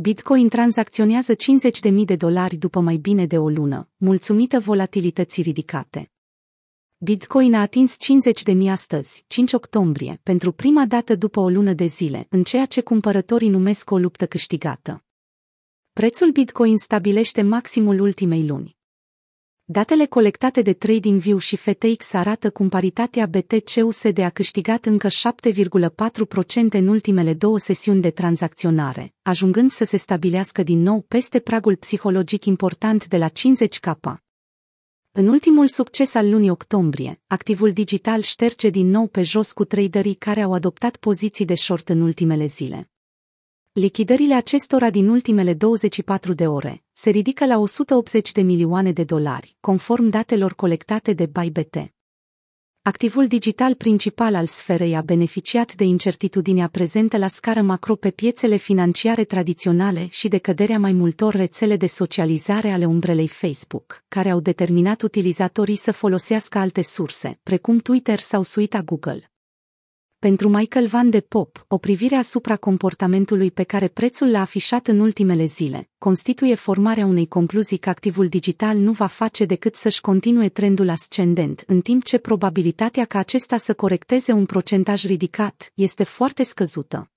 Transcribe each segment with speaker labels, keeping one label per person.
Speaker 1: Bitcoin tranzacționează 50.000 de dolari după mai bine de o lună, mulțumită volatilității ridicate. Bitcoin a atins 50.000 astăzi, 5 octombrie, pentru prima dată după o lună de zile, în ceea ce cumpărătorii numesc o luptă câștigată. Prețul Bitcoin stabilește maximul ultimei luni. Datele colectate de TradingView și FTX arată cum paritatea BTC-USD a câștigat încă 7,4% în ultimele două sesiuni de tranzacționare, ajungând să se stabilească din nou peste pragul psihologic important de la 50K. În ultimul succes al lunii octombrie, activul digital șterge din nou pe jos cu traderii care au adoptat poziții de short în ultimele zile. Lichidările acestora din ultimele 24 de ore se ridică la 180 de milioane de dolari, conform datelor colectate de ByBT. Activul digital principal al sferei a beneficiat de incertitudinea prezentă la scară macro pe piețele financiare tradiționale și de căderea mai multor rețele de socializare ale umbrelei Facebook, care au determinat utilizatorii să folosească alte surse, precum Twitter sau suita Google. Pentru Michael Van de Pop, o privire asupra comportamentului pe care prețul l-a afișat în ultimele zile, constituie formarea unei concluzii că activul digital nu va face decât să-și continue trendul ascendent, în timp ce probabilitatea ca acesta să corecteze un procentaj ridicat este foarte scăzută.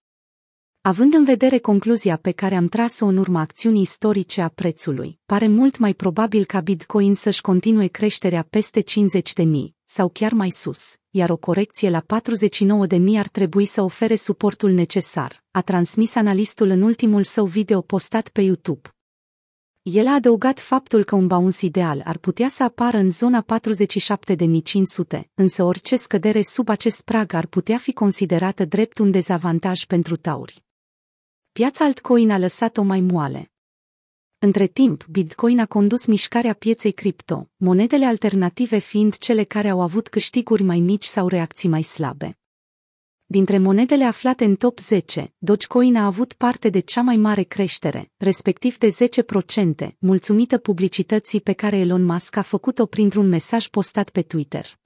Speaker 1: Având în vedere concluzia pe care am tras-o în urma acțiunii istorice a prețului, pare mult mai probabil ca Bitcoin să-și continue creșterea peste 50 de mii, sau chiar mai sus, iar o corecție la 49 de mii ar trebui să ofere suportul necesar, a transmis analistul în ultimul său video postat pe YouTube. El a adăugat faptul că un bounce ideal ar putea să apară în zona 47.500, însă orice scădere sub acest prag ar putea fi considerată drept un dezavantaj pentru tauri. Piața altcoin a lăsat-o mai moale. Între timp, Bitcoin a condus mișcarea pieței cripto, monedele alternative fiind cele care au avut câștiguri mai mici sau reacții mai slabe. Dintre monedele aflate în top 10, Dogecoin a avut parte de cea mai mare creștere, respectiv de 10%, mulțumită publicității pe care Elon Musk a făcut-o printr-un mesaj postat pe Twitter.